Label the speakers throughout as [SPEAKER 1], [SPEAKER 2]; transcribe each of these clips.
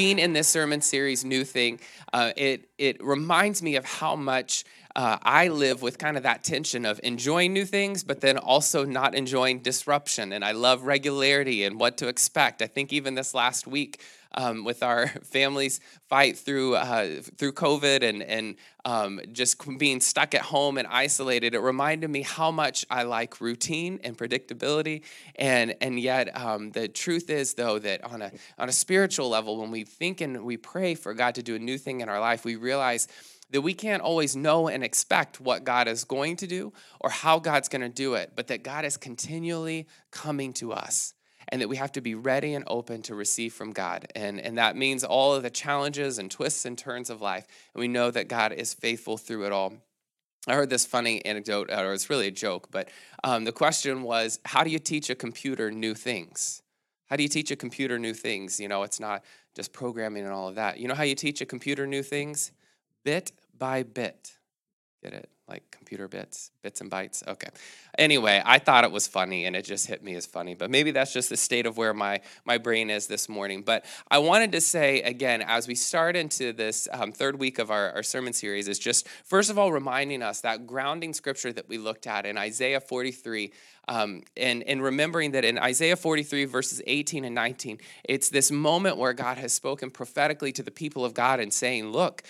[SPEAKER 1] being in this sermon series, New Thing, uh, it, it reminds me of how much uh, I live with kind of that tension of enjoying new things, but then also not enjoying disruption. And I love regularity and what to expect. I think even this last week, um, with our families fight through uh, through COVID and and um, just being stuck at home and isolated, it reminded me how much I like routine and predictability. And and yet um, the truth is though that on a on a spiritual level, when we think and we pray for God to do a new thing in our life, we realize that we can't always know and expect what God is going to do or how God's going to do it, but that God is continually coming to us and that we have to be ready and open to receive from God. And, and that means all of the challenges and twists and turns of life. And we know that God is faithful through it all. I heard this funny anecdote, or it's really a joke, but um, the question was how do you teach a computer new things? How do you teach a computer new things? You know, it's not just programming and all of that. You know how you teach a computer new things? Bit by bit. Get it? Like computer bits, bits and bytes. Okay. Anyway, I thought it was funny and it just hit me as funny, but maybe that's just the state of where my, my brain is this morning. But I wanted to say again, as we start into this um, third week of our, our sermon series, is just first of all reminding us that grounding scripture that we looked at in Isaiah 43. Um, and, and remembering that in Isaiah 43, verses 18 and 19, it's this moment where God has spoken prophetically to the people of God and saying, Look,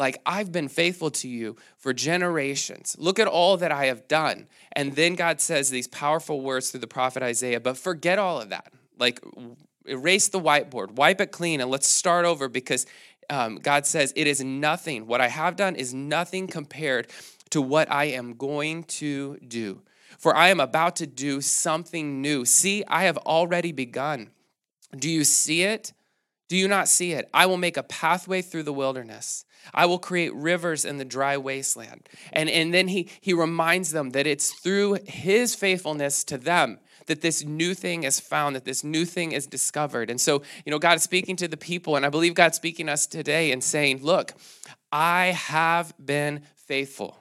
[SPEAKER 1] like, I've been faithful to you for generations. Look at all that I have done. And then God says these powerful words through the prophet Isaiah, but forget all of that. Like, erase the whiteboard, wipe it clean, and let's start over because um, God says, It is nothing. What I have done is nothing compared to what I am going to do. For I am about to do something new. See, I have already begun. Do you see it? Do you not see it? I will make a pathway through the wilderness. I will create rivers in the dry wasteland. And, and then he, he reminds them that it's through his faithfulness to them that this new thing is found, that this new thing is discovered. And so, you know, God is speaking to the people, and I believe God's speaking to us today and saying, Look, I have been faithful.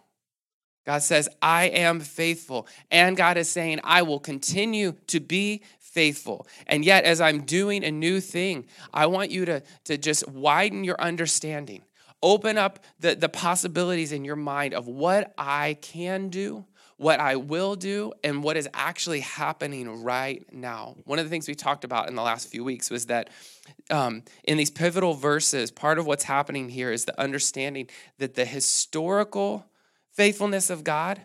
[SPEAKER 1] God says, I am faithful. And God is saying, I will continue to be faithful. And yet, as I'm doing a new thing, I want you to, to just widen your understanding. Open up the, the possibilities in your mind of what I can do, what I will do, and what is actually happening right now. One of the things we talked about in the last few weeks was that um, in these pivotal verses, part of what's happening here is the understanding that the historical faithfulness of God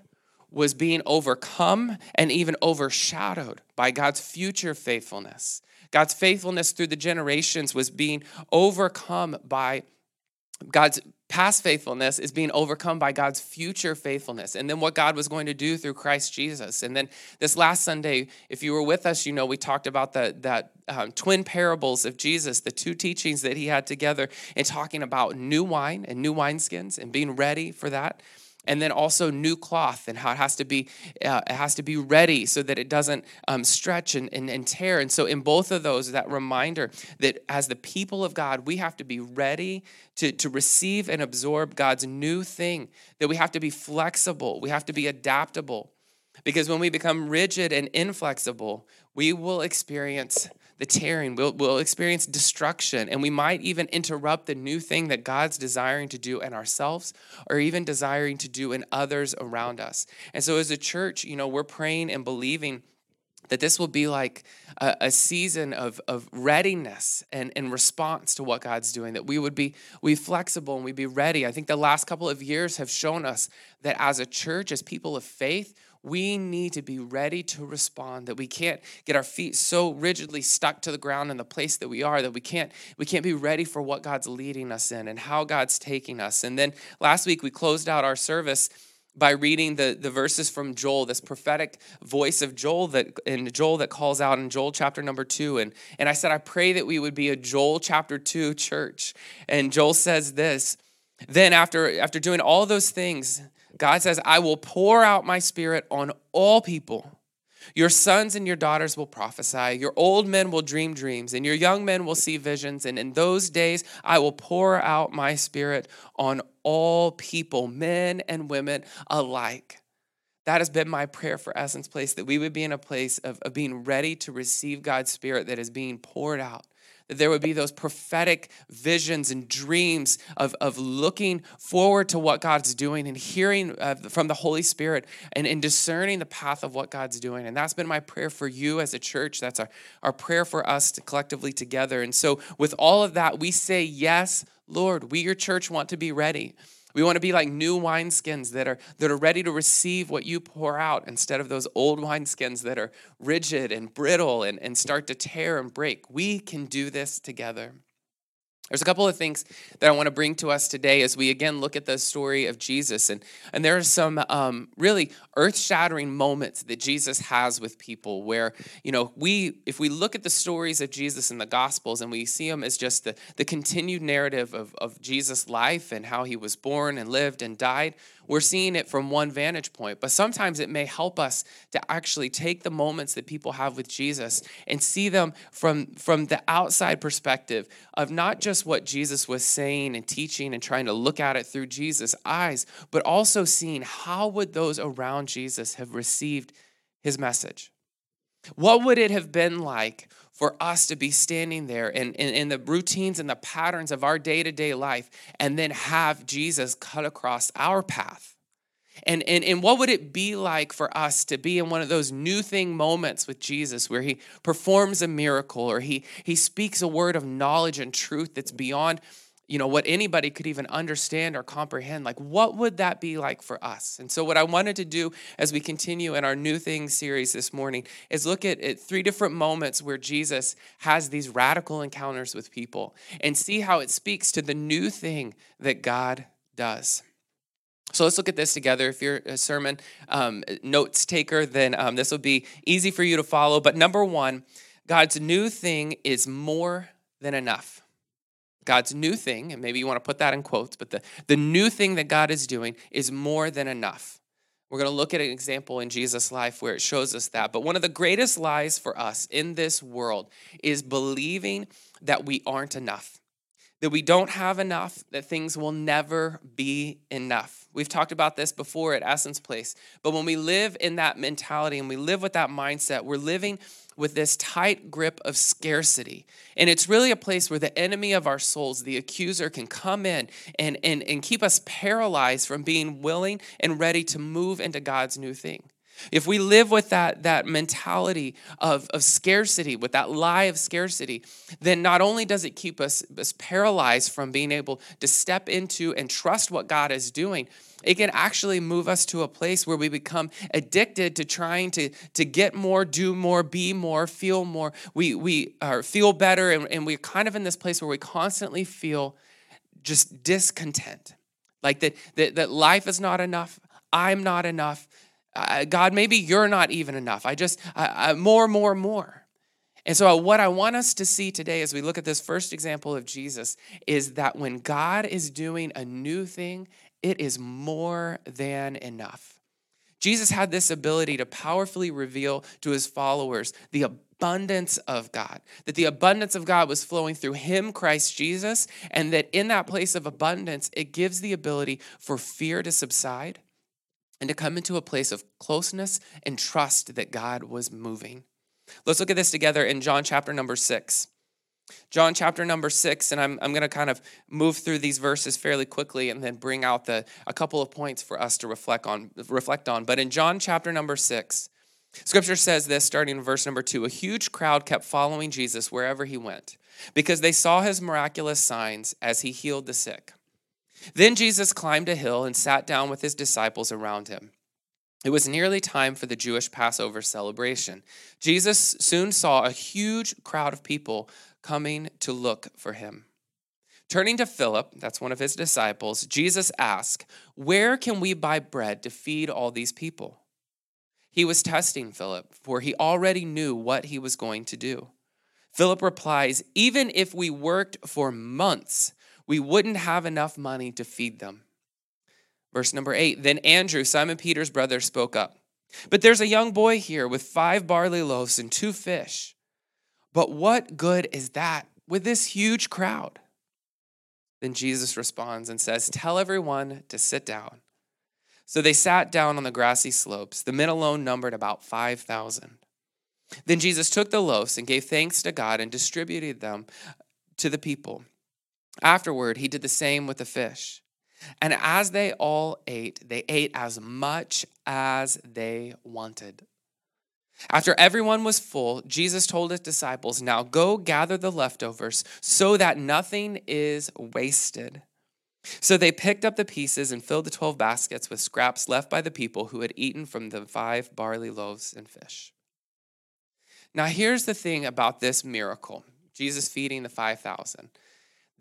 [SPEAKER 1] was being overcome and even overshadowed by God's future faithfulness. God's faithfulness through the generations was being overcome by God's past faithfulness is being overcome by God's future faithfulness. And then what God was going to do through Christ Jesus. And then this last Sunday, if you were with us, you know, we talked about the, that um, twin parables of Jesus, the two teachings that he had together, and talking about new wine and new wineskins and being ready for that and then also new cloth and how it has to be uh, it has to be ready so that it doesn't um, stretch and, and, and tear. And so in both of those that reminder that as the people of god we have to be ready to, to receive and absorb god's new thing that we have to be flexible. We have to be adaptable. Because when we become rigid and inflexible we will experience the tearing. We'll, we'll experience destruction, and we might even interrupt the new thing that God's desiring to do in ourselves or even desiring to do in others around us. And so, as a church, you know, we're praying and believing that this will be like a, a, season of, of readiness and, and response to what God's doing, that we would be we flexible and we'd be ready. I think the last couple of years have shown us that as a church, as people of faith, we need to be ready to respond that we can't get our feet so rigidly stuck to the ground in the place that we are that we can't we can't be ready for what god's leading us in and how god's taking us and then last week we closed out our service by reading the, the verses from Joel, this prophetic voice of Joel that in Joel that calls out in Joel chapter number two. And, and I said, I pray that we would be a Joel chapter two church. And Joel says this. Then after after doing all those things, God says, I will pour out my spirit on all people. Your sons and your daughters will prophesy. Your old men will dream dreams, and your young men will see visions. And in those days, I will pour out my spirit on all people, men and women alike. That has been my prayer for Essence Place that we would be in a place of, of being ready to receive God's spirit that is being poured out that there would be those prophetic visions and dreams of, of looking forward to what God's doing and hearing uh, from the Holy Spirit and, and discerning the path of what God's doing. And that's been my prayer for you as a church. That's our, our prayer for us to collectively together. And so, with all of that, we say, Yes, Lord, we, your church, want to be ready. We want to be like new wineskins that are that are ready to receive what you pour out instead of those old wineskins that are rigid and brittle and, and start to tear and break. We can do this together. There's a couple of things that I want to bring to us today as we again look at the story of Jesus. And, and there are some um, really earth shattering moments that Jesus has with people where, you know, we, if we look at the stories of Jesus in the Gospels and we see them as just the, the continued narrative of, of Jesus' life and how he was born and lived and died, we're seeing it from one vantage point, but sometimes it may help us to actually take the moments that people have with Jesus and see them from, from the outside perspective of not just what Jesus was saying and teaching and trying to look at it through Jesus' eyes, but also seeing how would those around Jesus have received his message. What would it have been like for us to be standing there in, in, in the routines and the patterns of our day to day life and then have Jesus cut across our path? And, and, and what would it be like for us to be in one of those new thing moments with Jesus where he performs a miracle or he, he speaks a word of knowledge and truth that's beyond you know what anybody could even understand or comprehend like what would that be like for us and so what i wanted to do as we continue in our new things series this morning is look at, at three different moments where jesus has these radical encounters with people and see how it speaks to the new thing that god does so let's look at this together. If you're a sermon um, notes taker, then um, this will be easy for you to follow. But number one, God's new thing is more than enough. God's new thing, and maybe you want to put that in quotes, but the, the new thing that God is doing is more than enough. We're going to look at an example in Jesus' life where it shows us that. But one of the greatest lies for us in this world is believing that we aren't enough, that we don't have enough, that things will never be enough. We've talked about this before at Essence Place. But when we live in that mentality and we live with that mindset, we're living with this tight grip of scarcity. And it's really a place where the enemy of our souls, the accuser, can come in and, and, and keep us paralyzed from being willing and ready to move into God's new thing. If we live with that, that mentality of, of scarcity, with that lie of scarcity, then not only does it keep us, us paralyzed from being able to step into and trust what God is doing, it can actually move us to a place where we become addicted to trying to, to get more, do more, be more, feel more. We, we are, feel better, and, and we're kind of in this place where we constantly feel just discontent. Like that, that, that life is not enough, I'm not enough. Uh, God, maybe you're not even enough. I just, uh, more, more, more. And so, what I want us to see today as we look at this first example of Jesus is that when God is doing a new thing, it is more than enough. Jesus had this ability to powerfully reveal to his followers the abundance of God, that the abundance of God was flowing through him, Christ Jesus, and that in that place of abundance, it gives the ability for fear to subside and to come into a place of closeness and trust that God was moving. Let's look at this together in John chapter number six. John chapter number six, and I'm, I'm going to kind of move through these verses fairly quickly and then bring out the, a couple of points for us to reflect on, reflect on. But in John chapter number six, scripture says this starting in verse number two A huge crowd kept following Jesus wherever he went because they saw his miraculous signs as he healed the sick. Then Jesus climbed a hill and sat down with his disciples around him. It was nearly time for the Jewish Passover celebration. Jesus soon saw a huge crowd of people coming to look for him. Turning to Philip, that's one of his disciples, Jesus asked, Where can we buy bread to feed all these people? He was testing Philip, for he already knew what he was going to do. Philip replies, Even if we worked for months, we wouldn't have enough money to feed them. Verse number eight Then Andrew, Simon Peter's brother, spoke up. But there's a young boy here with five barley loaves and two fish. But what good is that with this huge crowd? Then Jesus responds and says, Tell everyone to sit down. So they sat down on the grassy slopes. The men alone numbered about 5,000. Then Jesus took the loaves and gave thanks to God and distributed them to the people. Afterward, he did the same with the fish. And as they all ate, they ate as much as they wanted. After everyone was full, Jesus told his disciples, Now go gather the leftovers so that nothing is wasted. So they picked up the pieces and filled the 12 baskets with scraps left by the people who had eaten from the five barley loaves and fish. Now, here's the thing about this miracle Jesus feeding the 5,000.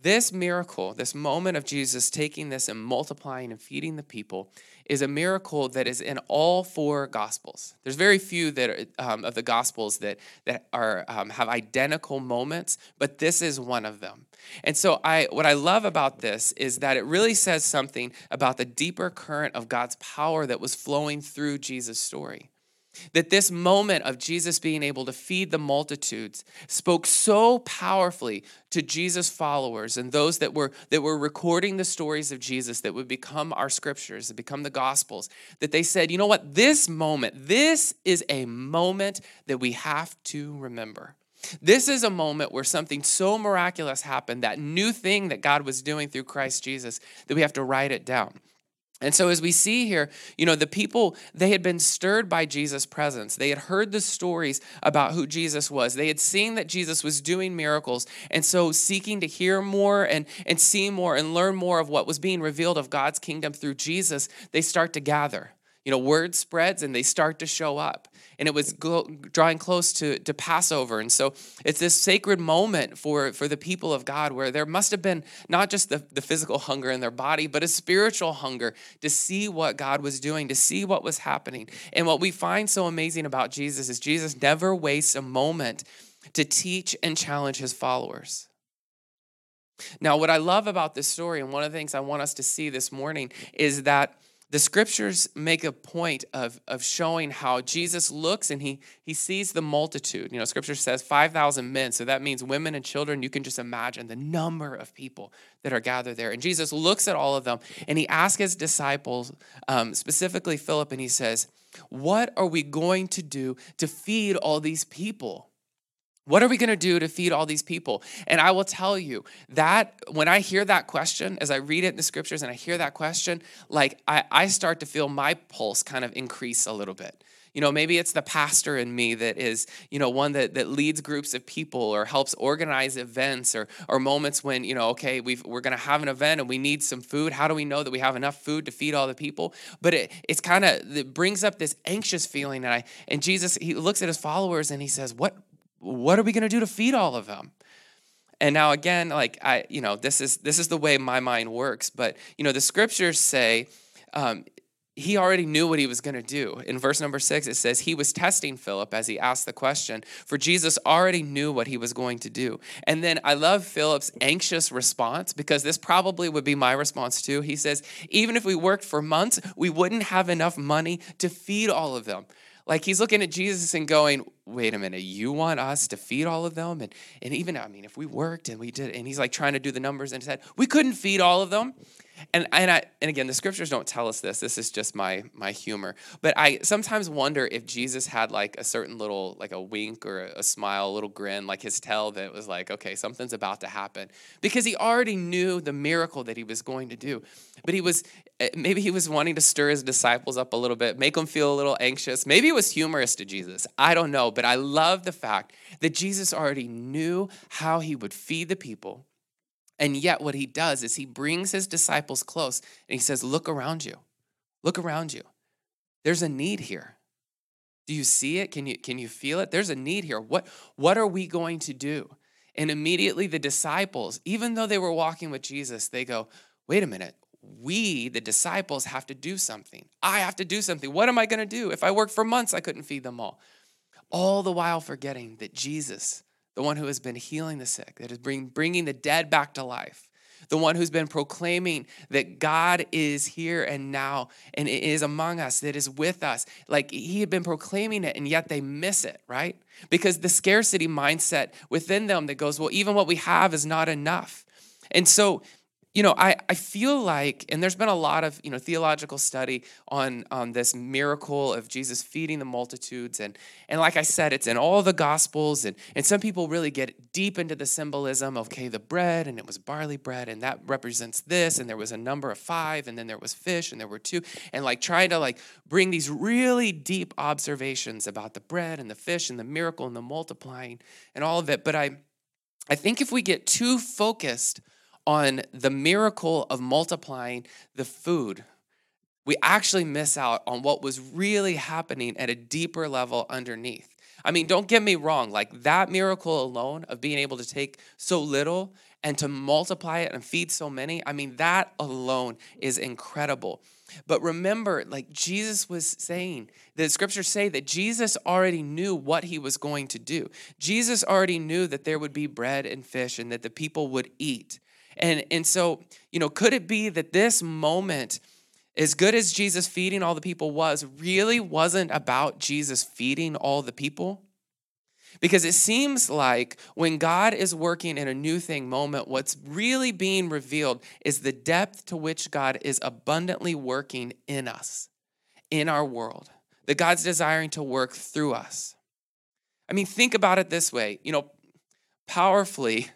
[SPEAKER 1] This miracle, this moment of Jesus taking this and multiplying and feeding the people, is a miracle that is in all four gospels. There's very few that are, um, of the gospels that that are um, have identical moments, but this is one of them. And so, I what I love about this is that it really says something about the deeper current of God's power that was flowing through Jesus' story. That this moment of Jesus being able to feed the multitudes spoke so powerfully to Jesus' followers and those that were, that were recording the stories of Jesus that would become our scriptures, that become the gospels, that they said, you know what, this moment, this is a moment that we have to remember. This is a moment where something so miraculous happened, that new thing that God was doing through Christ Jesus, that we have to write it down. And so, as we see here, you know, the people, they had been stirred by Jesus' presence. They had heard the stories about who Jesus was. They had seen that Jesus was doing miracles. And so, seeking to hear more and, and see more and learn more of what was being revealed of God's kingdom through Jesus, they start to gather. You know, word spreads and they start to show up and it was go, drawing close to, to Passover. And so it's this sacred moment for, for the people of God where there must have been not just the, the physical hunger in their body, but a spiritual hunger to see what God was doing, to see what was happening. And what we find so amazing about Jesus is Jesus never wastes a moment to teach and challenge his followers. Now, what I love about this story, and one of the things I want us to see this morning, is that the scriptures make a point of, of showing how Jesus looks and he, he sees the multitude. You know, scripture says 5,000 men, so that means women and children. You can just imagine the number of people that are gathered there. And Jesus looks at all of them and he asks his disciples, um, specifically Philip, and he says, What are we going to do to feed all these people? What are we going to do to feed all these people? And I will tell you that when I hear that question, as I read it in the scriptures and I hear that question, like I, I start to feel my pulse kind of increase a little bit. You know, maybe it's the pastor in me that is, you know, one that, that leads groups of people or helps organize events or, or moments when, you know, okay, we've, we're going to have an event and we need some food. How do we know that we have enough food to feed all the people? But it, it's kind of, it brings up this anxious feeling. And I, and Jesus, he looks at his followers and he says, what, what are we going to do to feed all of them? And now again, like I, you know, this is this is the way my mind works. But you know, the scriptures say um, he already knew what he was going to do. In verse number six, it says he was testing Philip as he asked the question, for Jesus already knew what he was going to do. And then I love Philip's anxious response because this probably would be my response too. He says, even if we worked for months, we wouldn't have enough money to feed all of them. Like he's looking at Jesus and going, wait a minute, you want us to feed all of them? And, and even, I mean, if we worked and we did, and he's like trying to do the numbers and said, we couldn't feed all of them. And, and, I, and again, the scriptures don't tell us this. This is just my, my humor. But I sometimes wonder if Jesus had like a certain little, like a wink or a, smile, a little grin, like his tell that was like, okay, something's about to happen. Because he already knew the miracle that he was going to do. But he was, Eh, maybe he was wanting to stir his disciples up a little bit, make them feel a little anxious. Maybe it was humorous to Jesus. I don't know. But I love the fact that Jesus already knew how he would feed the people and yet, what he does is he brings his disciples close and he says, Look around you. Look around you. There's a need here. Do you see it? Can you, can you feel it? There's a need here. What, what are we going to do? And immediately the disciples, even though they were walking with Jesus, they go, Wait a minute. We, the disciples, have to do something. I have to do something. What am I going to do? If I worked for months, I couldn't feed them all. All the while forgetting that Jesus the one who has been healing the sick, that is bring, bringing the dead back to life, the one who's been proclaiming that God is here and now and is among us, that is with us. Like he had been proclaiming it, and yet they miss it, right? Because the scarcity mindset within them that goes, well, even what we have is not enough. And so you know, I, I feel like, and there's been a lot of, you know, theological study on, on this miracle of Jesus feeding the multitudes. And, and like I said, it's in all the gospels. And, and some people really get deep into the symbolism of, okay, the bread, and it was barley bread, and that represents this, and there was a number of five, and then there was fish, and there were two. And like trying to like bring these really deep observations about the bread and the fish and the miracle and the multiplying and all of it. But I, I think if we get too focused on the miracle of multiplying the food, we actually miss out on what was really happening at a deeper level underneath. I mean, don't get me wrong, like that miracle alone of being able to take so little and to multiply it and feed so many, I mean, that alone is incredible. But remember, like Jesus was saying, the scriptures say that Jesus already knew what he was going to do. Jesus already knew that there would be bread and fish and that the people would eat. And, and so, you know, could it be that this moment, as good as Jesus feeding all the people was, really wasn't about Jesus feeding all the people? Because it seems like when God is working in a new thing moment, what's really being revealed is the depth to which God is abundantly working in us, in our world, that God's desiring to work through us. I mean, think about it this way you know, powerfully,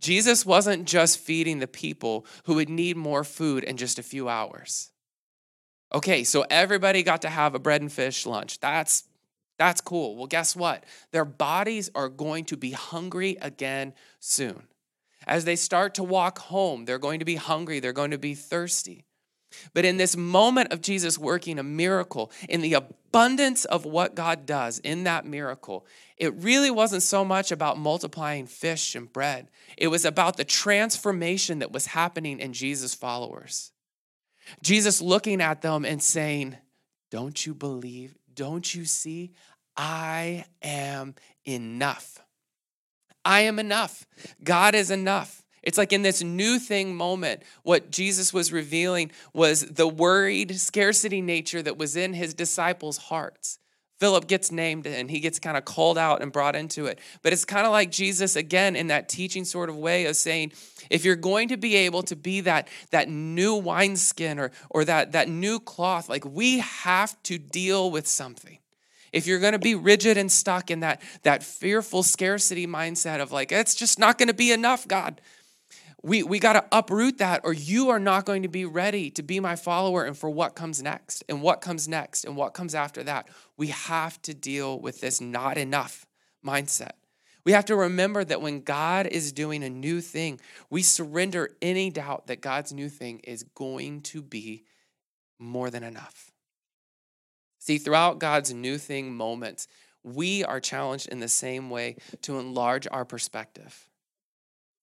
[SPEAKER 1] Jesus wasn't just feeding the people who would need more food in just a few hours. Okay, so everybody got to have a bread and fish lunch. That's that's cool. Well, guess what? Their bodies are going to be hungry again soon. As they start to walk home, they're going to be hungry, they're going to be thirsty. But in this moment of Jesus working a miracle, in the abundance of what God does in that miracle, it really wasn't so much about multiplying fish and bread. It was about the transformation that was happening in Jesus' followers. Jesus looking at them and saying, Don't you believe? Don't you see? I am enough. I am enough. God is enough. It's like in this new thing moment, what Jesus was revealing was the worried scarcity nature that was in his disciples' hearts. Philip gets named and he gets kind of called out and brought into it. But it's kind of like Jesus again in that teaching sort of way of saying, if you're going to be able to be that, that new wineskin or, or that, that new cloth, like we have to deal with something. If you're going to be rigid and stuck in that, that fearful scarcity mindset of like, it's just not going to be enough, God, we, we got to uproot that, or you are not going to be ready to be my follower and for what comes next, and what comes next, and what comes after that. We have to deal with this not enough mindset. We have to remember that when God is doing a new thing, we surrender any doubt that God's new thing is going to be more than enough. See, throughout God's new thing moments, we are challenged in the same way to enlarge our perspective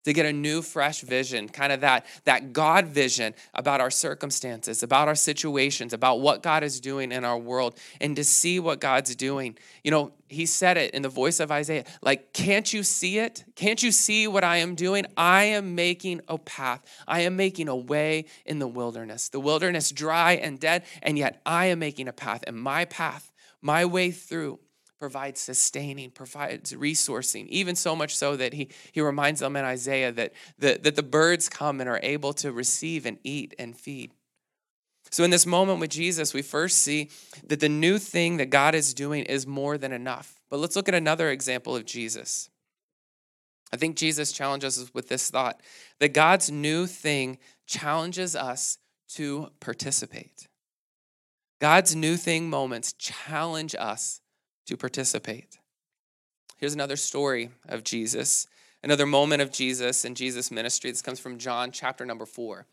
[SPEAKER 1] to get a new fresh vision kind of that that god vision about our circumstances about our situations about what god is doing in our world and to see what god's doing. You know he said it in the voice of isaiah like can't you see it? Can't you see what i am doing? I am making a path. I am making a way in the wilderness. The wilderness dry and dead and yet i am making a path and my path my way through provides sustaining, provides resourcing, even so much so that he, he reminds them in Isaiah that the, that the birds come and are able to receive and eat and feed. So, in this moment with Jesus, we first see that the new thing that God is doing is more than enough. But let's look at another example of Jesus. I think Jesus challenges us with this thought that God's new thing challenges us to participate. God's new thing moments challenge us to participate. Here's another story of Jesus, another moment of Jesus and Jesus' ministry. This comes from John chapter number four.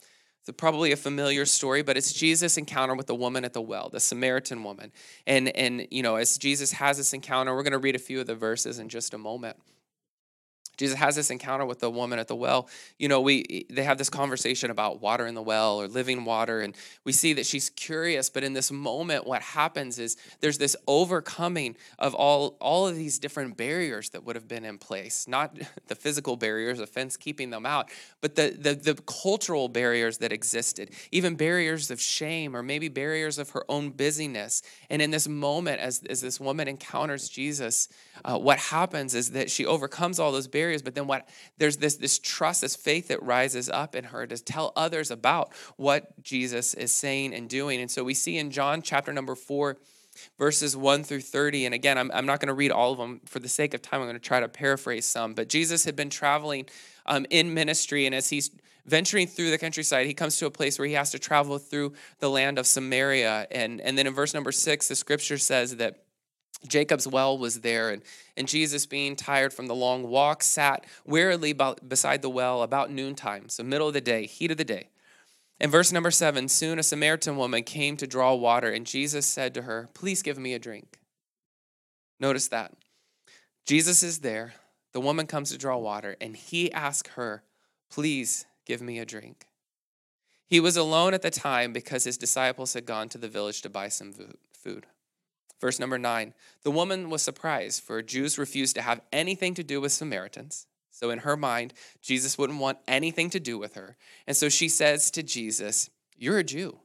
[SPEAKER 1] It's probably a familiar story, but it's Jesus' encounter with the woman at the well, the Samaritan woman. And, and you know, as Jesus has this encounter, we're going to read a few of the verses in just a moment. Jesus has this encounter with the woman at the well. You know, we they have this conversation about water in the well or living water, and we see that she's curious. But in this moment, what happens is there's this overcoming of all all of these different barriers that would have been in place. Not the physical barriers, a fence keeping them out, but the the, the cultural barriers that existed, even barriers of shame or maybe barriers of her own busyness. And in this moment, as as this woman encounters Jesus, uh, what happens is that she overcomes all those barriers but then what there's this this trust, this faith that rises up in her to tell others about what Jesus is saying and doing. And so we see in John chapter number four, verses 1 through 30. And again, I'm, I'm not going to read all of them for the sake of time. I'm going to try to paraphrase some. But Jesus had been traveling um, in ministry, and as he's venturing through the countryside, he comes to a place where he has to travel through the land of Samaria. And, and then in verse number six, the scripture says that Jacob's well was there, and, and Jesus, being tired from the long walk, sat wearily beside the well about noontime, so middle of the day, heat of the day. In verse number seven, soon a Samaritan woman came to draw water, and Jesus said to her, Please give me a drink. Notice that. Jesus is there. The woman comes to draw water, and he asks her, Please give me a drink. He was alone at the time because his disciples had gone to the village to buy some food. Verse number nine the woman was surprised, for Jews refused to have anything to do with Samaritans. So, in her mind, Jesus wouldn't want anything to do with her. And so she says to Jesus, You're a Jew,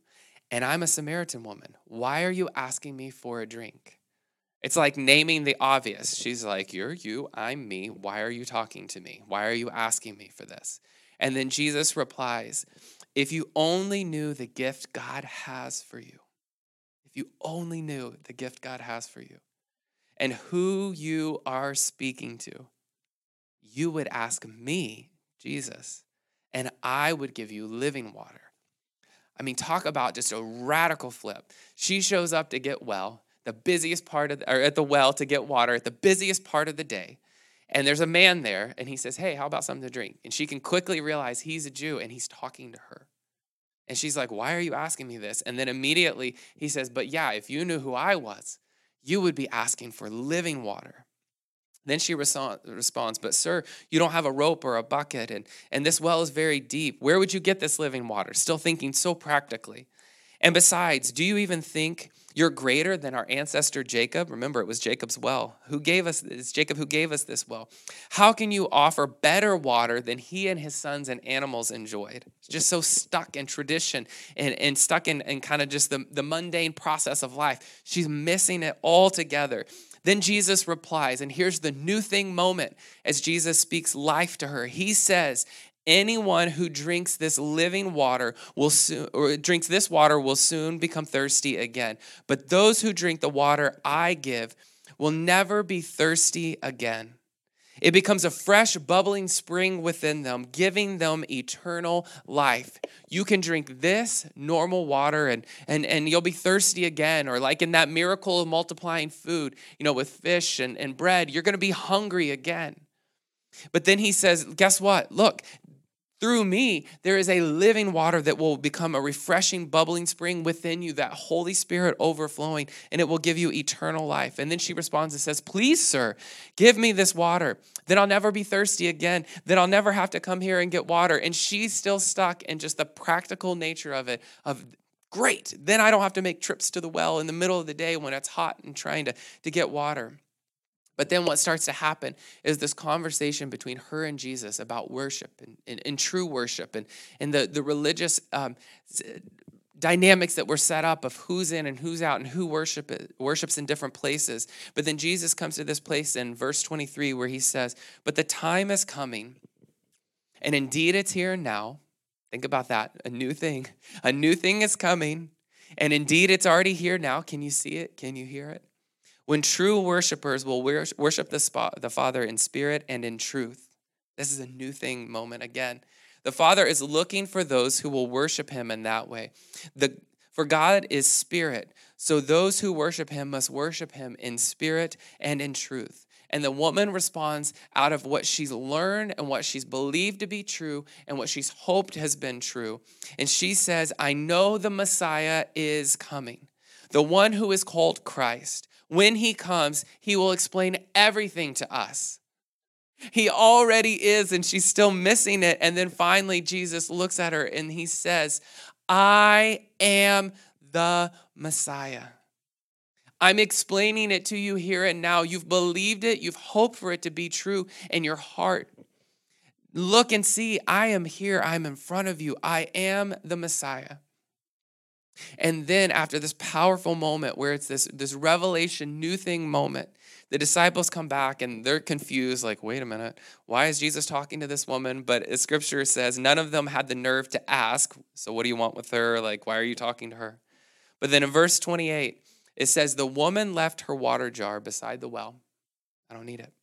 [SPEAKER 1] and I'm a Samaritan woman. Why are you asking me for a drink? It's like naming the obvious. She's like, You're you, I'm me. Why are you talking to me? Why are you asking me for this? And then Jesus replies, If you only knew the gift God has for you, you only knew the gift God has for you and who you are speaking to, you would ask me, Jesus, and I would give you living water. I mean, talk about just a radical flip. She shows up to get well, the busiest part of the, or at the well to get water at the busiest part of the day. And there's a man there, and he says, Hey, how about something to drink? And she can quickly realize he's a Jew and he's talking to her. And she's like, Why are you asking me this? And then immediately he says, But yeah, if you knew who I was, you would be asking for living water. Then she responds, But sir, you don't have a rope or a bucket, and, and this well is very deep. Where would you get this living water? Still thinking so practically. And besides, do you even think you're greater than our ancestor Jacob? Remember, it was Jacob's well. Who gave us it's Jacob who gave us this well. How can you offer better water than he and his sons and animals enjoyed? Just so stuck in tradition and, and stuck in, in kind of just the, the mundane process of life. She's missing it altogether. Then Jesus replies, and here's the new thing moment as Jesus speaks life to her. He says, Anyone who drinks this living water will soon, or drinks this water will soon become thirsty again. But those who drink the water I give will never be thirsty again. It becomes a fresh, bubbling spring within them, giving them eternal life. You can drink this normal water and, and, and you'll be thirsty again. Or, like in that miracle of multiplying food, you know, with fish and, and bread, you're going to be hungry again. But then he says, Guess what? Look, through me, there is a living water that will become a refreshing, bubbling spring within you, that Holy Spirit overflowing, and it will give you eternal life. And then she responds and says, Please, sir, give me this water. Then I'll never be thirsty again. Then I'll never have to come here and get water. And she's still stuck in just the practical nature of it, of great. Then I don't have to make trips to the well in the middle of the day when it's hot and trying to, to get water. But then what starts to happen is this conversation between her and Jesus about worship and, and, and true worship and, and the, the religious um, dynamics that were set up of who's in and who's out and who worship worships in different places. But then Jesus comes to this place in verse 23 where he says, But the time is coming, and indeed it's here now. Think about that. A new thing. A new thing is coming. And indeed, it's already here now. Can you see it? Can you hear it? When true worshipers will worship the, the Father in spirit and in truth. This is a new thing moment again. The Father is looking for those who will worship him in that way. The, for God is spirit, so those who worship him must worship him in spirit and in truth. And the woman responds out of what she's learned and what she's believed to be true and what she's hoped has been true. And she says, I know the Messiah is coming, the one who is called Christ. When he comes, he will explain everything to us. He already is, and she's still missing it. And then finally, Jesus looks at her and he says, I am the Messiah. I'm explaining it to you here and now. You've believed it, you've hoped for it to be true in your heart. Look and see, I am here, I'm in front of you. I am the Messiah. And then after this powerful moment where it's this, this revelation, new thing moment, the disciples come back and they're confused, like, wait a minute, why is Jesus talking to this woman? But as scripture says, none of them had the nerve to ask, so what do you want with her? Like, why are you talking to her? But then in verse 28, it says, the woman left her water jar beside the well. I don't need it.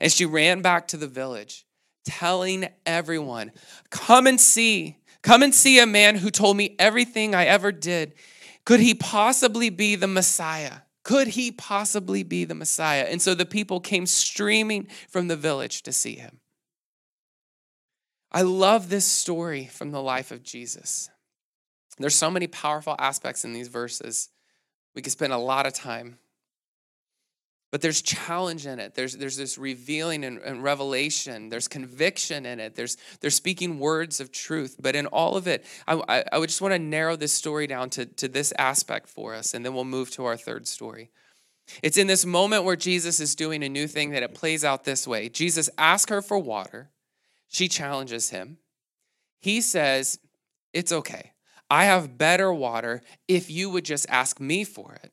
[SPEAKER 1] And she ran back to the village, telling everyone, come and see Come and see a man who told me everything I ever did. Could he possibly be the Messiah? Could he possibly be the Messiah? And so the people came streaming from the village to see him. I love this story from the life of Jesus. There's so many powerful aspects in these verses. We could spend a lot of time but there's challenge in it. There's, there's this revealing and, and, revelation. There's conviction in it. There's they're speaking words of truth. But in all of it i, I, would just want to narrow this story down to, to this aspect for us and then we'll move to our third story. It's in this moment where jesus is doing a new thing that it plays out this way. Jesus asks her for water. She challenges him. He says it's okay. I have better water if you would just ask me for it.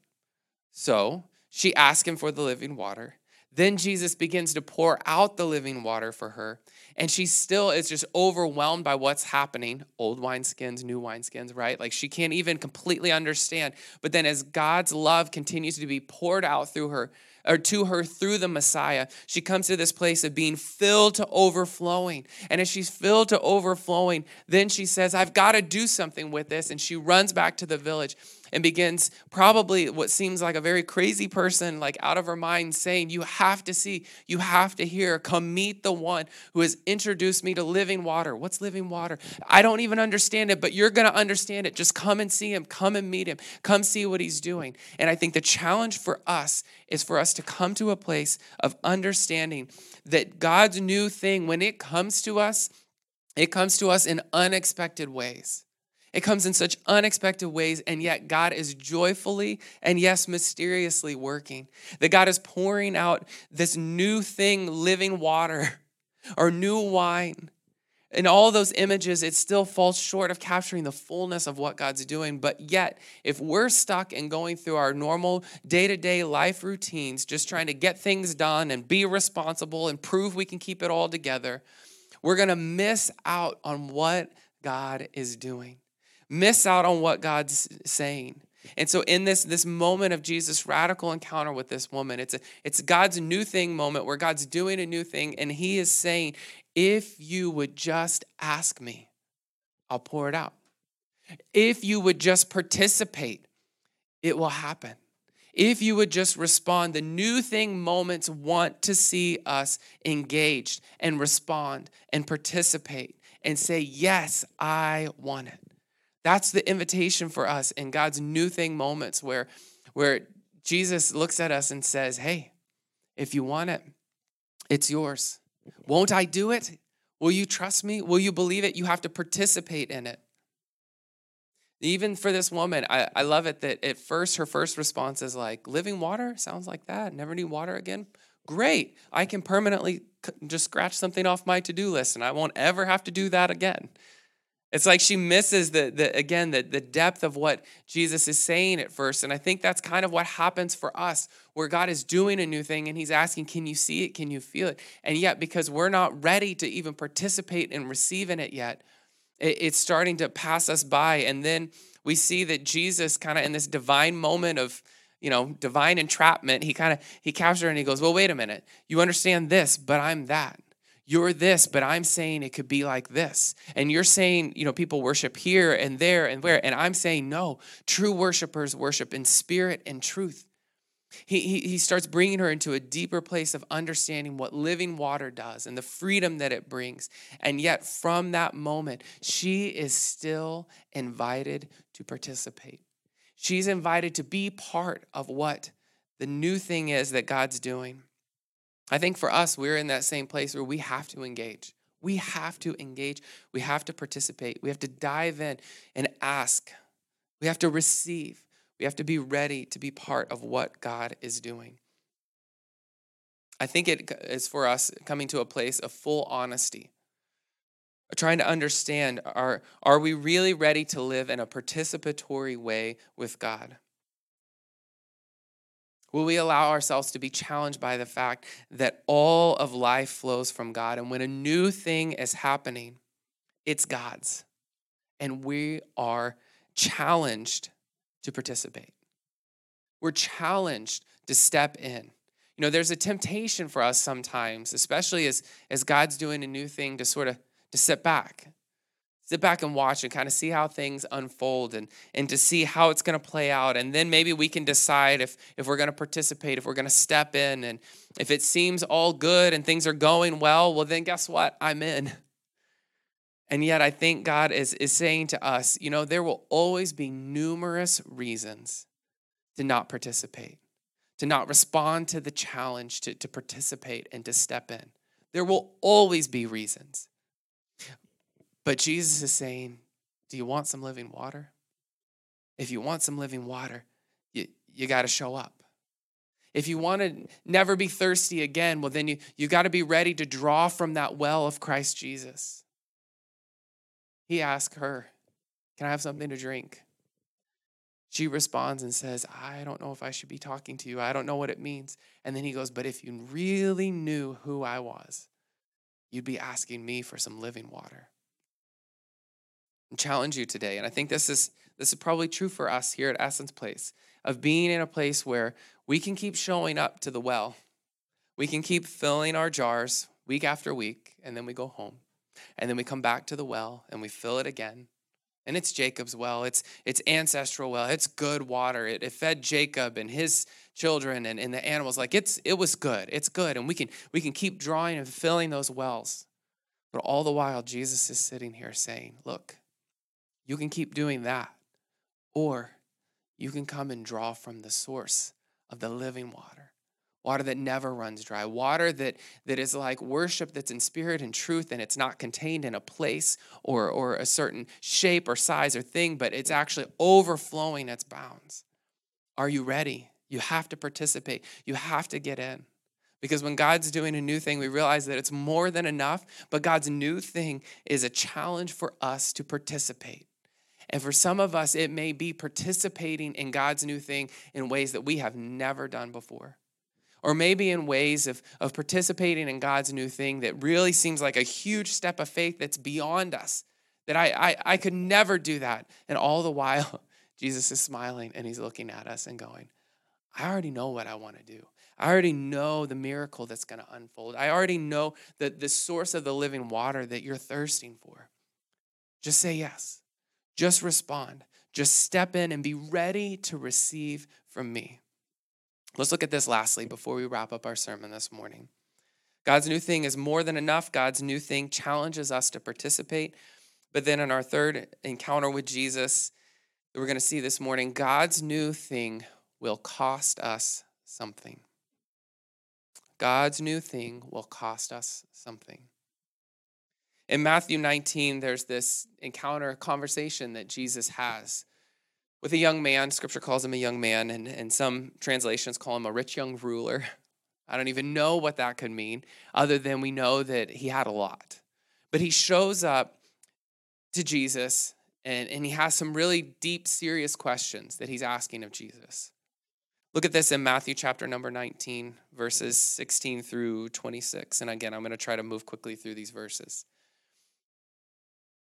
[SPEAKER 1] So she asks him for the living water. Then Jesus begins to pour out the living water for her. And she still is just overwhelmed by what's happening. Old wineskins, new wineskins, right? Like she can't even completely understand. But then as God's love continues to be poured out through her, or to her through the Messiah, she comes to this place of being filled to overflowing. And as she's filled to overflowing, then she says, I've got to do something with this. And she runs back to the village and begins probably what seems like a very crazy person, like out of her mind, saying, You have to see, you have to hear, come meet the one who has introduced me to living water. What's living water? I don't even understand it, but you're going to understand it. Just come and see him, come and meet him, come see what he's doing. And I think the challenge for us is for us to come to a place of understanding that God's new thing, when it comes to us, it comes to us in unexpected ways. It comes in such unexpected ways, and yet God is joyfully and, yes, mysteriously working. That God is pouring out this new thing, living water or new wine. In all those images, it still falls short of capturing the fullness of what God's doing. But yet, if we're stuck in going through our normal day to day life routines, just trying to get things done and be responsible and prove we can keep it all together, we're going to miss out on what God is doing miss out on what God's saying. And so in this this moment of Jesus' radical encounter with this woman, it's a, it's God's new thing moment where God's doing a new thing and he is saying, if you would just ask me, I'll pour it out. If you would just participate, it will happen. If you would just respond, the new thing moments want to see us engaged and respond and participate and say, Yes, I want it. That's the invitation for us in God's new thing moments where, where Jesus looks at us and says, Hey, if you want it, it's yours. Won't I do it? Will you trust me? Will you believe it? You have to participate in it. Even for this woman, I, I love it that at first her first response is like, living water? Sounds like that. Never need water again? Great. I can permanently just scratch something off my to do list and I won't ever have to do that again. It's like she misses the, the again the, the depth of what Jesus is saying at first. And I think that's kind of what happens for us, where God is doing a new thing and He's asking, Can you see it? Can you feel it? And yet, because we're not ready to even participate in it yet, it, it's starting to pass us by. And then we see that Jesus kind of in this divine moment of you know divine entrapment he kind of he captures her and he goes well wait a minute you understand this but i'm that you're this, but I'm saying it could be like this. And you're saying, you know, people worship here and there and where. And I'm saying, no, true worshipers worship in spirit and truth. He, he, he starts bringing her into a deeper place of understanding what living water does and the freedom that it brings. And yet, from that moment, she is still invited to participate. She's invited to be part of what the new thing is that God's doing. I think for us, we're in that same place where we have to engage. We have to engage. We have to participate. We have to dive in and ask. We have to receive. We have to be ready to be part of what God is doing. I think it is for us coming to a place of full honesty. trying to understand are, are we really ready to live in a participatory way with God? Will we allow ourselves to be challenged by the fact that all of life flows from God? And when a new thing is happening, it's God's. And we are challenged to participate. We're challenged to step in. You know, there's a temptation for us sometimes, especially as, as God's doing a new thing, to sort of to sit back sit back and watch and kind of see how things unfold and, and to see how it's going to play out. And then maybe we can decide if, if we're going to participate, if we're going to step in. And if it seems all good and things are going well, well, then guess what? I'm in. And yet, I think God is, is saying to us, you know, there will always be numerous reasons to not participate, to not respond to the challenge, to, to participate and to step in. There will always be reasons. But Jesus is saying, Do you want some living water? If you want some living water, you, you got to show up. If you want to never be thirsty again, well, then you, you got to be ready to draw from that well of Christ Jesus. He asked her, Can I have something to drink? She responds and says, I don't know if I should be talking to you. I don't know what it means. And then he goes, But if you really knew who I was, you'd be asking me for some living water challenge you today. And I think this is this is probably true for us here at Essence Place of being in a place where we can keep showing up to the well. We can keep filling our jars week after week, and then we go home. And then we come back to the well and we fill it again. And it's Jacob's well. It's it's ancestral well. It's good water. It, it fed Jacob and his children and, and the animals. Like it's it was good. It's good. And we can we can keep drawing and filling those wells. But all the while, Jesus is sitting here saying, Look, you can keep doing that. Or you can come and draw from the source of the living water water that never runs dry water that, that is like worship that's in spirit and truth and it's not contained in a place or, or a certain shape or size or thing but it's actually overflowing its bounds are you ready you have to participate you have to get in because when God's doing a new thing, we realize that it's more than enough, but God's new thing is a challenge for us to participate. And for some of us, it may be participating in God's new thing in ways that we have never done before. Or maybe in ways of, of participating in God's new thing that really seems like a huge step of faith that's beyond us, that I, I, I could never do that. And all the while, Jesus is smiling and he's looking at us and going, I already know what I want to do. I already know the miracle that's going to unfold. I already know the, the source of the living water that you're thirsting for. Just say yes. Just respond. Just step in and be ready to receive from me. Let's look at this lastly before we wrap up our sermon this morning. God's new thing is more than enough. God's new thing challenges us to participate. But then in our third encounter with Jesus, we're going to see this morning, God's new thing will cost us something. God's new thing will cost us something. In Matthew 19, there's this encounter, conversation that Jesus has with a young man. Scripture calls him a young man, and, and some translations call him a rich young ruler. I don't even know what that could mean, other than we know that he had a lot. But he shows up to Jesus, and, and he has some really deep, serious questions that he's asking of Jesus. Look at this in Matthew chapter number 19, verses 16 through 26. And again, I'm going to try to move quickly through these verses.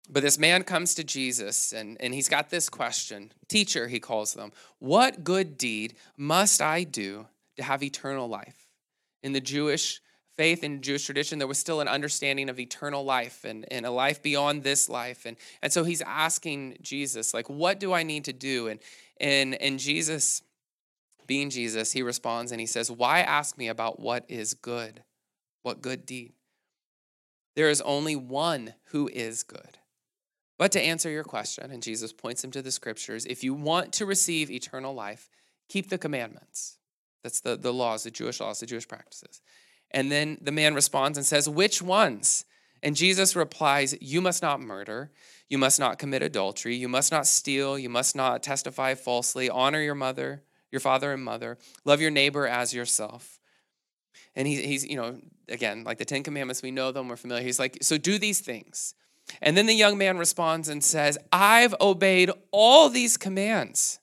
[SPEAKER 1] But this man comes to Jesus and, and he's got this question Teacher, he calls them, what good deed must I do to have eternal life? In the Jewish faith and Jewish tradition, there was still an understanding of eternal life and, and a life beyond this life. And, and so he's asking Jesus, like, what do I need to do? And, and, and Jesus, being Jesus, he responds and he says, Why ask me about what is good? What good deed? There is only one who is good. But to answer your question, and Jesus points him to the scriptures, if you want to receive eternal life, keep the commandments. That's the, the laws, the Jewish laws, the Jewish practices. And then the man responds and says, Which ones? And Jesus replies, You must not murder. You must not commit adultery. You must not steal. You must not testify falsely. Honor your mother, your father and mother. Love your neighbor as yourself. And he, he's, you know, again, like the Ten Commandments, we know them, we're familiar. He's like, So do these things And then the young man responds and says, I've obeyed all these commands.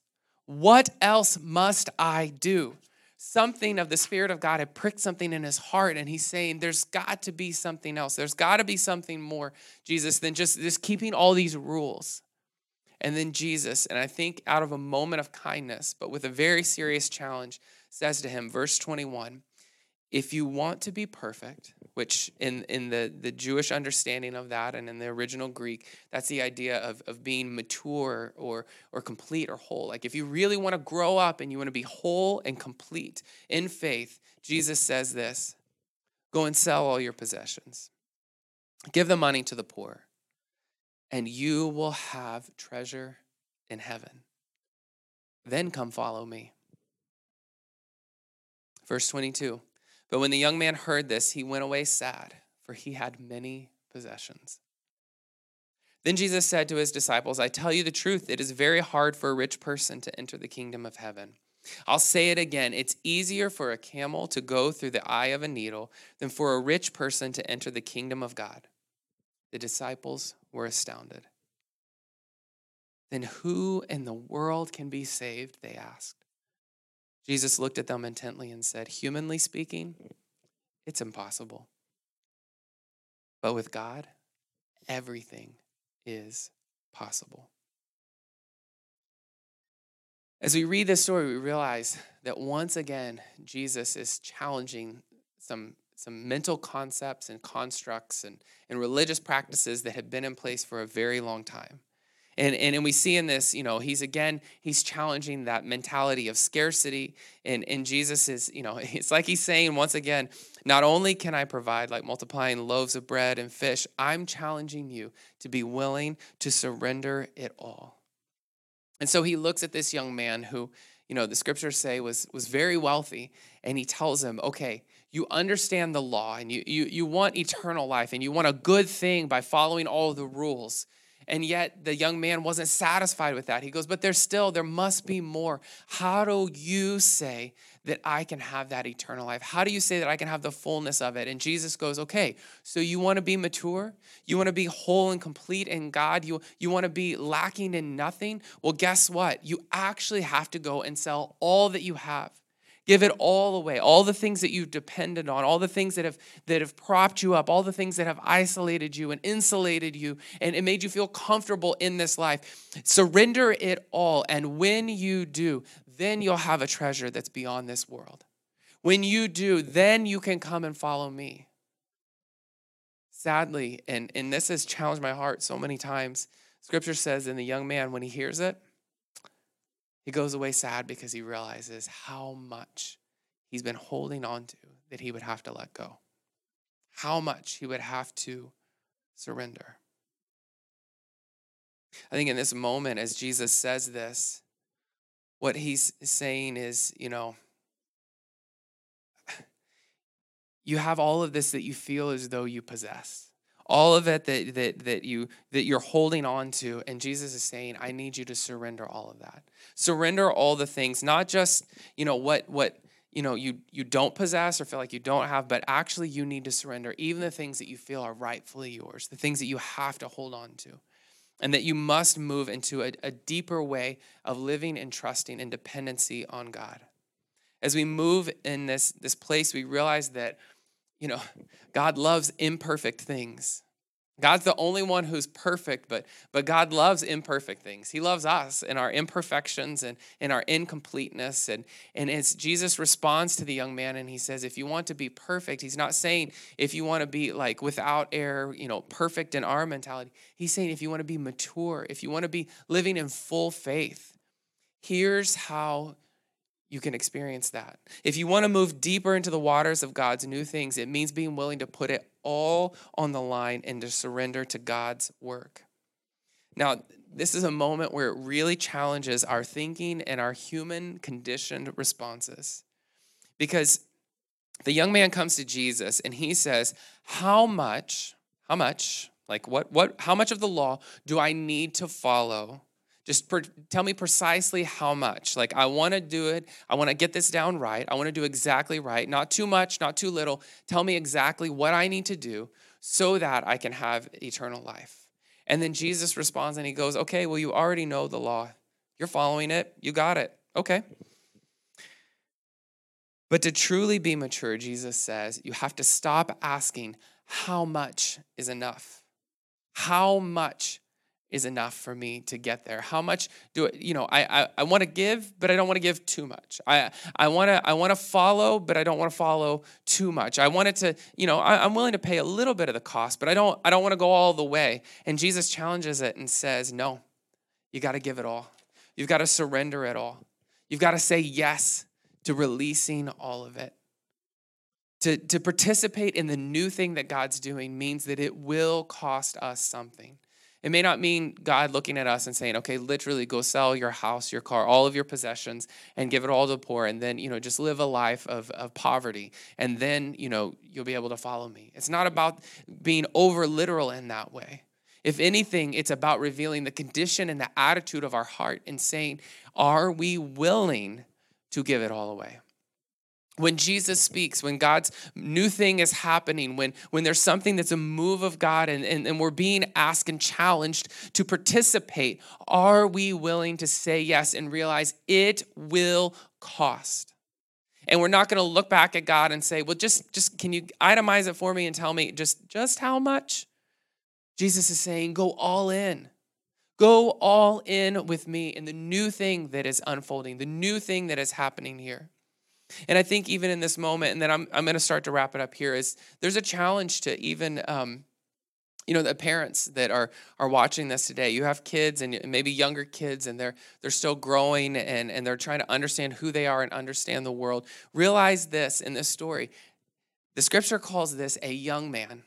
[SPEAKER 1] What else must I do? Something of the Spirit of God had pricked something in his heart, and he's saying, There's got to be something else. There's got to be something more, Jesus, than just, just keeping all these rules. And then Jesus, and I think out of a moment of kindness, but with a very serious challenge, says to him, verse 21 if you want to be perfect, which in, in the, the Jewish understanding of that and in the original Greek, that's the idea of, of being mature or, or complete or whole. Like if you really want to grow up and you want to be whole and complete in faith, Jesus says this go and sell all your possessions, give the money to the poor, and you will have treasure in heaven. Then come follow me. Verse 22 But when the young man heard this, he went away sad, for he had many possessions. Then Jesus said to his disciples, I tell you the truth, it is very hard for a rich person to enter the kingdom of heaven. I'll say it again it's easier for a camel to go through the eye of a needle than for a rich person to enter the kingdom of God. The disciples were astounded. Then who in the world can be saved? They asked. Jesus looked at them intently and said, Humanly speaking, it's impossible. But with God, everything is possible. As we read this story, we realize that once again, Jesus is challenging some, some mental concepts and constructs and, and religious practices that have been in place for a very long time. And, and, and we see in this, you know, he's again, he's challenging that mentality of scarcity. And, and Jesus is, you know, it's like he's saying once again, not only can I provide like multiplying loaves of bread and fish, I'm challenging you to be willing to surrender it all. And so he looks at this young man who, you know, the scriptures say was, was very wealthy, and he tells him, okay, you understand the law and you, you, you want eternal life and you want a good thing by following all the rules. And yet the young man wasn't satisfied with that. He goes, But there's still, there must be more. How do you say that I can have that eternal life? How do you say that I can have the fullness of it? And Jesus goes, Okay, so you want to be mature? You want to be whole and complete in God? You, you want to be lacking in nothing? Well, guess what? You actually have to go and sell all that you have Give it all away. All the things that you've depended on, all the things that have that have propped you up, all the things that have isolated you and insulated you and it made you feel comfortable in this life. Surrender it all. And when you do, then you'll have a treasure that's beyond this world. When you do, then you can come and follow me. Sadly, and, and this has challenged my heart so many times, scripture says in the young man, when he hears it, he goes away sad because he realizes how much he's been holding on to that he would have to let go, how much he would have to surrender. I think in this moment, as Jesus says this, what he's saying is, you know, you have all of this that you feel as though you possess all of it that that that you that you're holding on to. And jesus is saying i need you to surrender all of that. Surrender all the things not just you know what what you know you you don't possess or feel like you don't have but actually you need to surrender even the things that you feel are rightfully yours the things that you have to hold on to. And that you must move into a, a deeper way of living and trusting and dependency on god. As we move in this this place we realize that you know, God loves imperfect things. God's the only one who's perfect, but, but God loves imperfect things. He loves us and our imperfections and, and our incompleteness. And, and as Jesus responds to the young man and he says, if you want to be perfect, he's not saying if you want to be like without error, you know, perfect in our mentality. He's saying if you want to be mature, if you want to be living in full faith, here's how you can experience that. If you want to move deeper into the waters of God's new things, it means being willing to put it all on the line and to surrender to God's work. Now, this is a moment where it really challenges our thinking and our human conditioned responses. Because the young man comes to Jesus and he says, How much, how much, like what, what, how much of the law do I need to follow just per, tell me precisely how much. Like, I want to do it. I want to get this down right. I want to do exactly right. Not too much, not too little. Tell me exactly what I need to do so that I can have eternal life. And then Jesus responds and he goes, Okay, well, you already know the law. You're following it. You got it. Okay. But to truly be mature, Jesus says, you have to stop asking, How much is enough? How much is enough for me to get there? How much do you know, I I, I want to give, but I don't want to give too much. I I want to I want to follow, but I don't want to follow too much. I wanted to, you know, I, I'm willing to pay a little bit of the cost, but I don't I don't want to go all the way. And Jesus challenges it and says, No, you got to give it all. You've got to surrender it all. You've got to say yes to releasing all of it. To, to participate in the new thing that God's doing means that it will cost us something. It may not mean God looking at us and saying, okay, literally go sell your house, your car, all of your possessions and give it all to the poor and then, you know, just live a life of, of poverty and then, you know, you'll be able to follow me. It's not about being over literal in that way. If anything, it's about revealing the condition and the attitude of our heart and saying, are we willing to give it all away? When jesus speaks when god's new thing is happening when when there's something that's a move of god and, and, and, we're being asked and challenged to participate are we willing to say yes and realize it will cost? And we're not going to look back at god and say well just just can you itemize it for me and tell me just just how much? Jesus is saying go all in. Go all in with me in the new thing that is unfolding the new thing that is happening here and I think even in this moment, and then I'm, I'm going to start to wrap it up here, is there's a challenge to even, um, you know, the parents that are are watching this today. You have kids and maybe younger kids, and they're they're still growing and and they're trying to understand who they are and understand the world. Realize this in this story, the Scripture calls this a young man.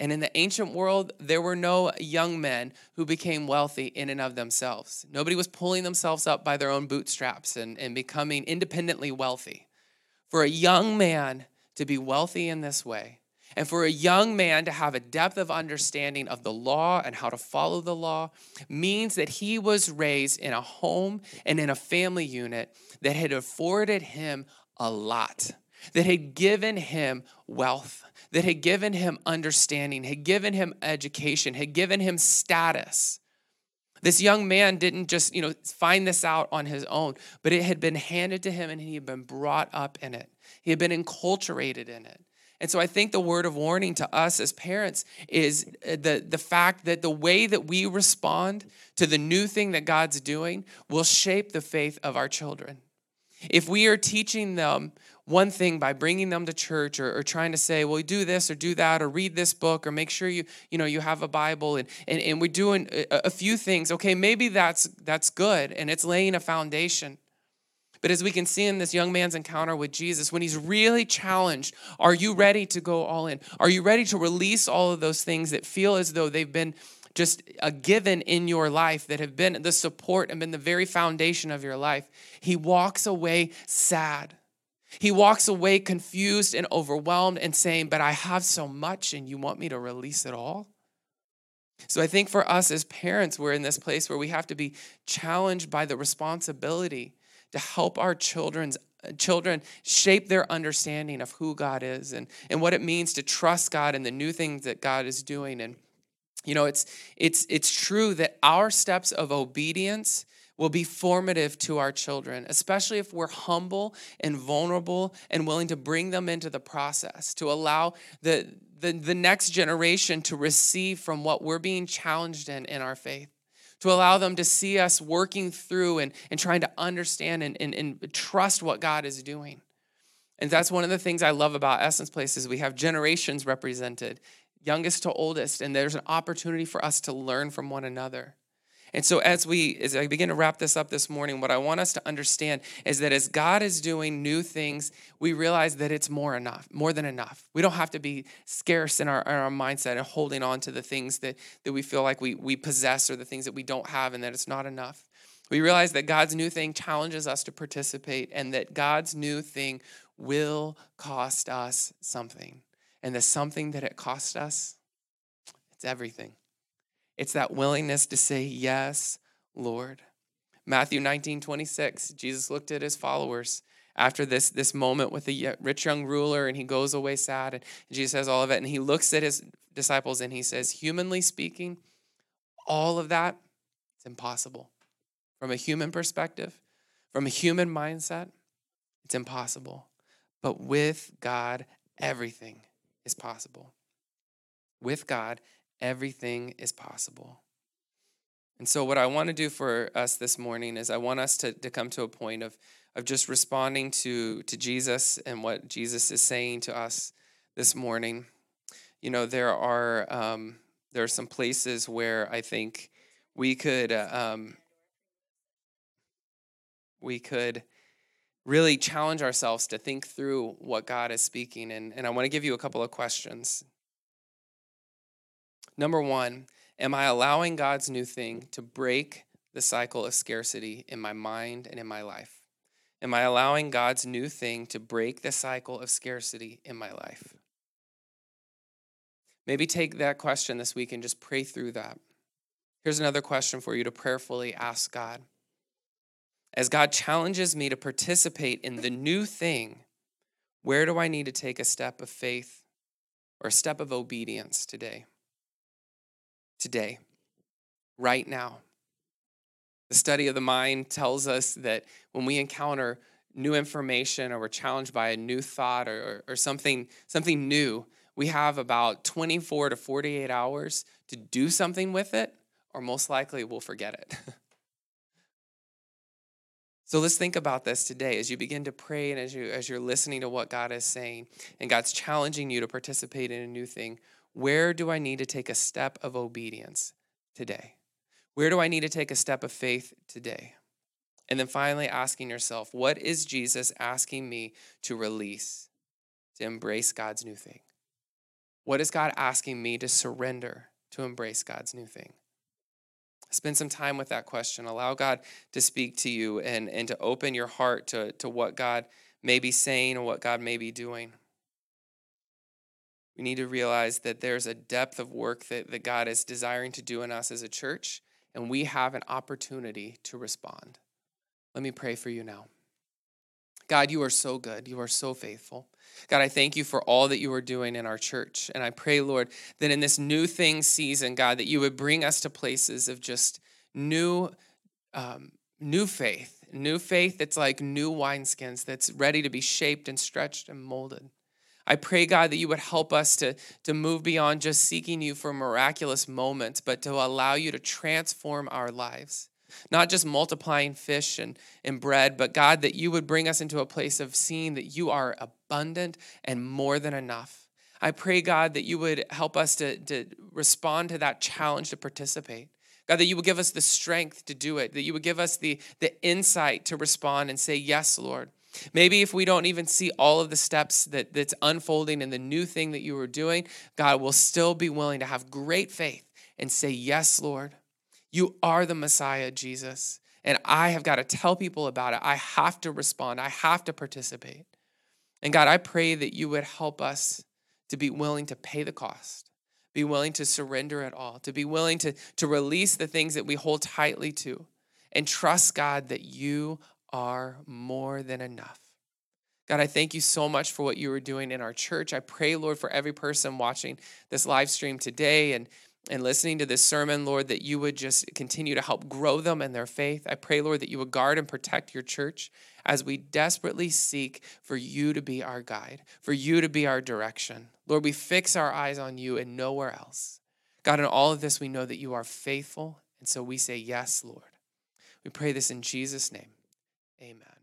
[SPEAKER 1] And in the ancient world, there were no young men who became wealthy in and of themselves. Nobody was pulling themselves up by their own bootstraps and, and becoming independently wealthy. For a young man to be wealthy in this way, and for a young man to have a depth of understanding of the law and how to follow the law, means that he was raised in a home and in a family unit that had afforded him a lot, that had given him wealth that had given him understanding, had given him education, had given him status. This young man didn't just, you know, find this out on his own, but it had been handed to him and he had been brought up in it. He had been enculturated in it. And so I think the word of warning to us as parents is uh, the, the fact that the way that we respond to the new thing that God's doing will shape the faith of our children. If we are teaching them one thing by bringing them to church or, or, trying to say well do this or do that or read this book or make sure you you know you have a bible and and, and we're doing a, a few things okay maybe that's that's good and it's laying a foundation but as we can see in this young man's encounter with Jesus, when he's really challenged, are you ready to go all in? Are you ready to release all of those things that feel as though they've been just a given in your life, that have been the support and been the very foundation of your life? He walks away sad he walks away confused and overwhelmed and saying, But I have so much and you want me to release it all? So I think for us as parents, we're in this place where we have to be challenged by the responsibility to help our children's children shape their understanding of who God is and, and what it means to trust God and the new things that God is doing. And you know, it's it's it's true that our steps of obedience will be formative to our children, especially if we're humble and vulnerable and willing to bring them into the process, to allow the, the, the next generation to receive from what we're being challenged in in our faith to allow them to see us working through and, and trying to understand and, and, and trust what God is doing. And that's one of the things I love about Essence Place is we have generations represented, youngest to oldest, and there's an opportunity for us to learn from one another. And so as we as I begin to wrap this up this morning, what I want us to understand is that as God is doing new things, we realize that it's more enough, more than enough. We don't have to be scarce in our, in our mindset and holding on to the things that, that we feel like we, we possess or the things that we don't have and that it's not enough. We realize that God's new thing challenges us to participate and that God's new thing will cost us something. And the something that it cost us, it's everything. It's that willingness to say, Yes, Lord. Matthew 19, 26, Jesus looked at his followers after this, this moment with the rich young ruler, and he goes away sad. And Jesus says all of it. And he looks at his disciples and he says, Humanly speaking, all of that, it's impossible. From a human perspective, from a human mindset, it's impossible. But with God, everything is possible. With God, everything is possible. And so, what I want to do for us this morning is I want us to, to come to a point of, of just responding to, to Jesus and what Jesus is saying to us this morning. You know, there are, um, there are some places where I think we could, uh, um, we could really challenge ourselves to think through what God is speaking. And, and I want to give you a couple of questions. Number one, am I allowing God's new thing to break the cycle of scarcity in my mind and in my life? Am I allowing God's new thing to break the cycle of scarcity in my life? Maybe take that question this week and just pray through that. Here's another question for you to prayerfully ask God. As God challenges me to participate in the new thing, where do I need to take a step of faith or a step of obedience today? Today, right now. The study of the mind tells us that when we encounter new information or we're challenged by a new thought or, or, or, something, something new, we have about 24 to 48 hours to do something with it, or most likely we'll forget it. so let's think about this today as you begin to pray and as, you, as you're listening to what God is saying, and God's challenging you to participate in a new thing. Where do I need to take a step of obedience today? Where do I need to take a step of faith today? And then finally, asking yourself, what is Jesus asking me to release, to embrace God's new thing? What is God asking me to surrender to embrace God's new thing? Spend some time with that question. Allow God to speak to you and, and to open your heart to, to what God may be saying and what God may be doing we need to realize that there's a depth of work that, that God is desiring to do in us as a church, and we have an opportunity to respond. Let me pray for you now. God, you are so good. You are so faithful. God, I thank you for all that you are doing in our church. And I pray, Lord, that in this new thing season, God, that you would bring us to places of just new, um, new faith, new faith that's like new wineskins, that's ready to be shaped and stretched and molded. I pray, God, that you would help us to, to move beyond just seeking you for miraculous moments, but to allow you to transform our lives. Not just multiplying fish and, and bread, but God, that you would bring us into a place of seeing that you are abundant and more than enough. I pray, God, that you would help us to, to respond to that challenge to participate. God, that you would give us the strength to do it, that you would give us the, the insight to respond and say, Yes, Lord. Maybe if we don't even see all of the steps that, that's unfolding and the new thing that you are doing, God will still be willing to have great faith and say, Yes, Lord, you are the Messiah, Jesus. And I have got to tell people about it. I have to respond, I have to participate. And God, I pray that you would help us to be willing to pay the cost, be willing to surrender it all, to be willing to, to release the things that we hold tightly to, and trust, God, that you are more than enough. God, I thank you so much for what you are doing in our church. I pray, Lord, for every person watching this live stream today and, and listening to this sermon, Lord, that you would just continue to help grow them in their faith. I pray, Lord, that you would guard and protect your church as we desperately seek for you to be our guide, for you to be our direction. Lord, we fix our eyes on you and nowhere else. God, in all of this, we know that you are faithful. And so we say, Yes, Lord. We pray this in Jesus' name. Amen.